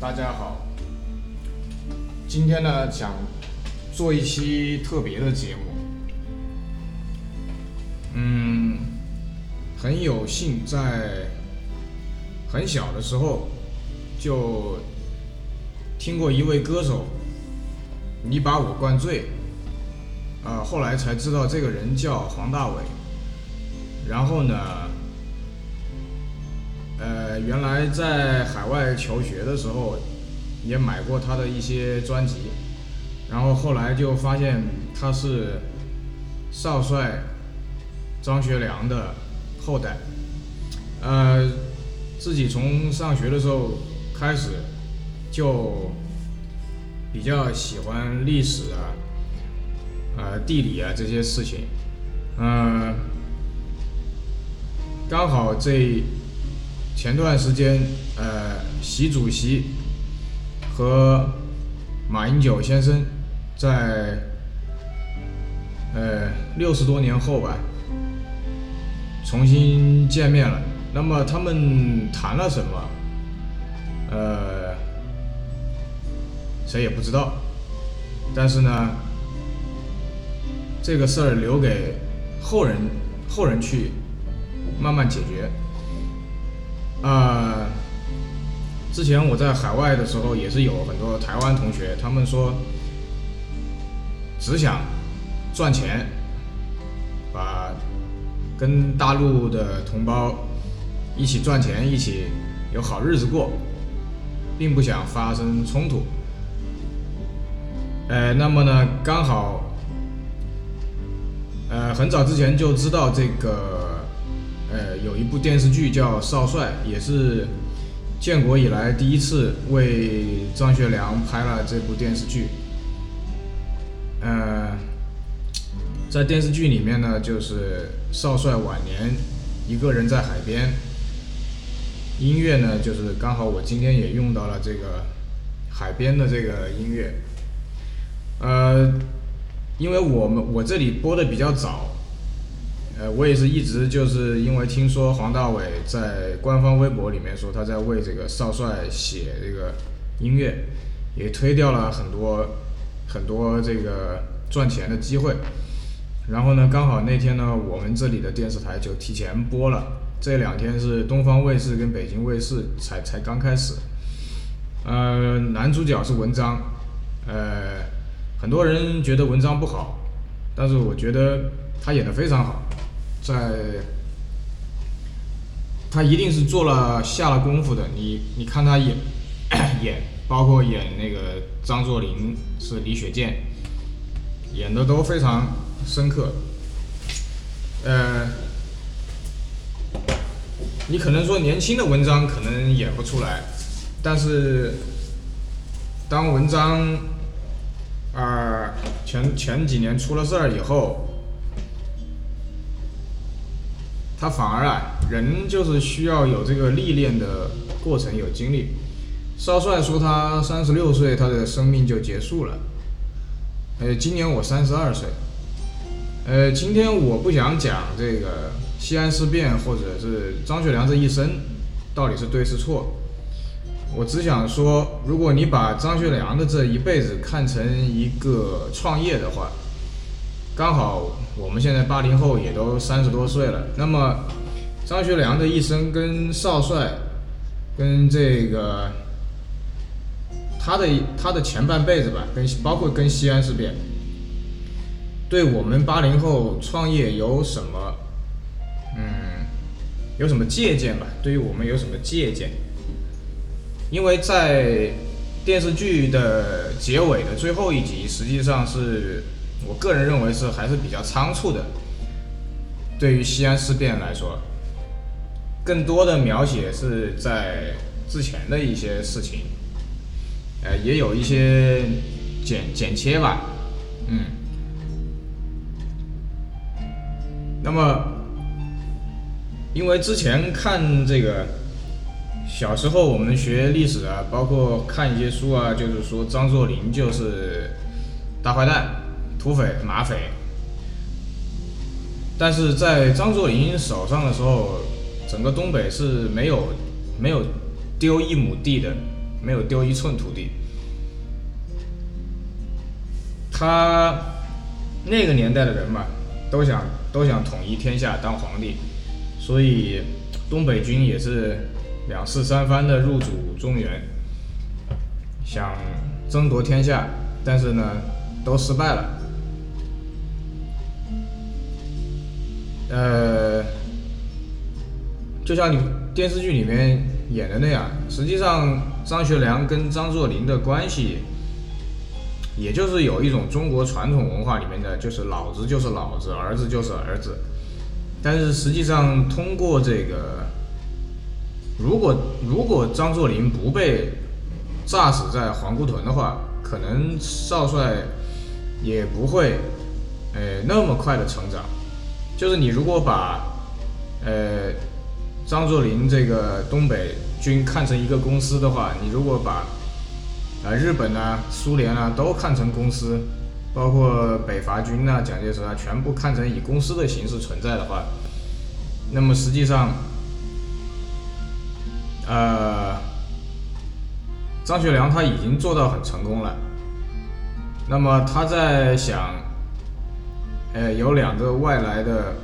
大家好，今天呢想做一期特别的节目，嗯，很有幸在很小的时候就听过一位歌手，你把我灌醉，啊，后来才知道这个人叫黄大炜，然后呢。呃，原来在海外求学的时候，也买过他的一些专辑，然后后来就发现他是少帅张学良的后代。呃，自己从上学的时候开始就比较喜欢历史啊、呃地理啊这些事情，嗯，刚好这。前段时间，呃，习主席和马英九先生在呃六十多年后吧，重新见面了。那么他们谈了什么？呃，谁也不知道。但是呢，这个事儿留给后人后人去慢慢解决。啊，之前我在海外的时候，也是有很多台湾同学，他们说只想赚钱，把跟大陆的同胞一起赚钱，一起有好日子过，并不想发生冲突。呃，那么呢，刚好，呃，很早之前就知道这个。呃，有一部电视剧叫《少帅》，也是建国以来第一次为张学良拍了这部电视剧。呃，在电视剧里面呢，就是少帅晚年一个人在海边，音乐呢，就是刚好我今天也用到了这个海边的这个音乐。呃，因为我们我这里播的比较早。呃，我也是一直就是因为听说黄大炜在官方微博里面说他在为这个少帅写这个音乐，也推掉了很多很多这个赚钱的机会。然后呢，刚好那天呢，我们这里的电视台就提前播了。这两天是东方卫视跟北京卫视才才刚开始。呃，男主角是文章，呃，很多人觉得文章不好，但是我觉得他演的非常好。在，他一定是做了下了功夫的。你你看他演 演，包括演那个张作霖是李雪健，演的都非常深刻。呃，你可能说年轻的文章可能演不出来，但是当文章啊前前几年出了事儿以后。他反而啊，人就是需要有这个历练的过程，有经历。少帅说他三十六岁，他的生命就结束了。呃，今年我三十二岁。呃，今天我不想讲这个西安事变，或者是张学良这一生到底是对是错。我只想说，如果你把张学良的这一辈子看成一个创业的话。刚好我们现在八零后也都三十多岁了，那么张学良的一生跟少帅，跟这个他的他的前半辈子吧，跟包括跟西安事变，对我们八零后创业有什么，嗯，有什么借鉴吧？对于我们有什么借鉴？因为在电视剧的结尾的最后一集，实际上是。我个人认为是还是比较仓促的。对于西安事变来说，更多的描写是在之前的一些事情，呃，也有一些剪剪切吧，嗯。那么，因为之前看这个，小时候我们学历史啊，包括看一些书啊，就是说张作霖就是大坏蛋。土匪、马匪，但是在张作霖手上的时候，整个东北是没有没有丢一亩地的，没有丢一寸土地。他那个年代的人嘛，都想都想统一天下当皇帝，所以东北军也是两次三番的入主中原，想争夺天下，但是呢都失败了。呃，就像你电视剧里面演的那样，实际上张学良跟张作霖的关系。也就是有一种中国传统文化里面的，就是老子就是老子，儿子就是儿子。但是实际上，通过这个，如果如果张作霖不被炸死在皇姑屯的话，可能少帅也不会呃那么快的成长。就是你如果把呃张作霖这个东北军看成一个公司的话，你如果把啊，日本啊，苏联啊，都看成公司，包括北伐军啊、蒋介石啊，全部看成以公司的形式存在的话，那么实际上，呃，张学良他已经做到很成功了。那么他在想，呃，有两个外来的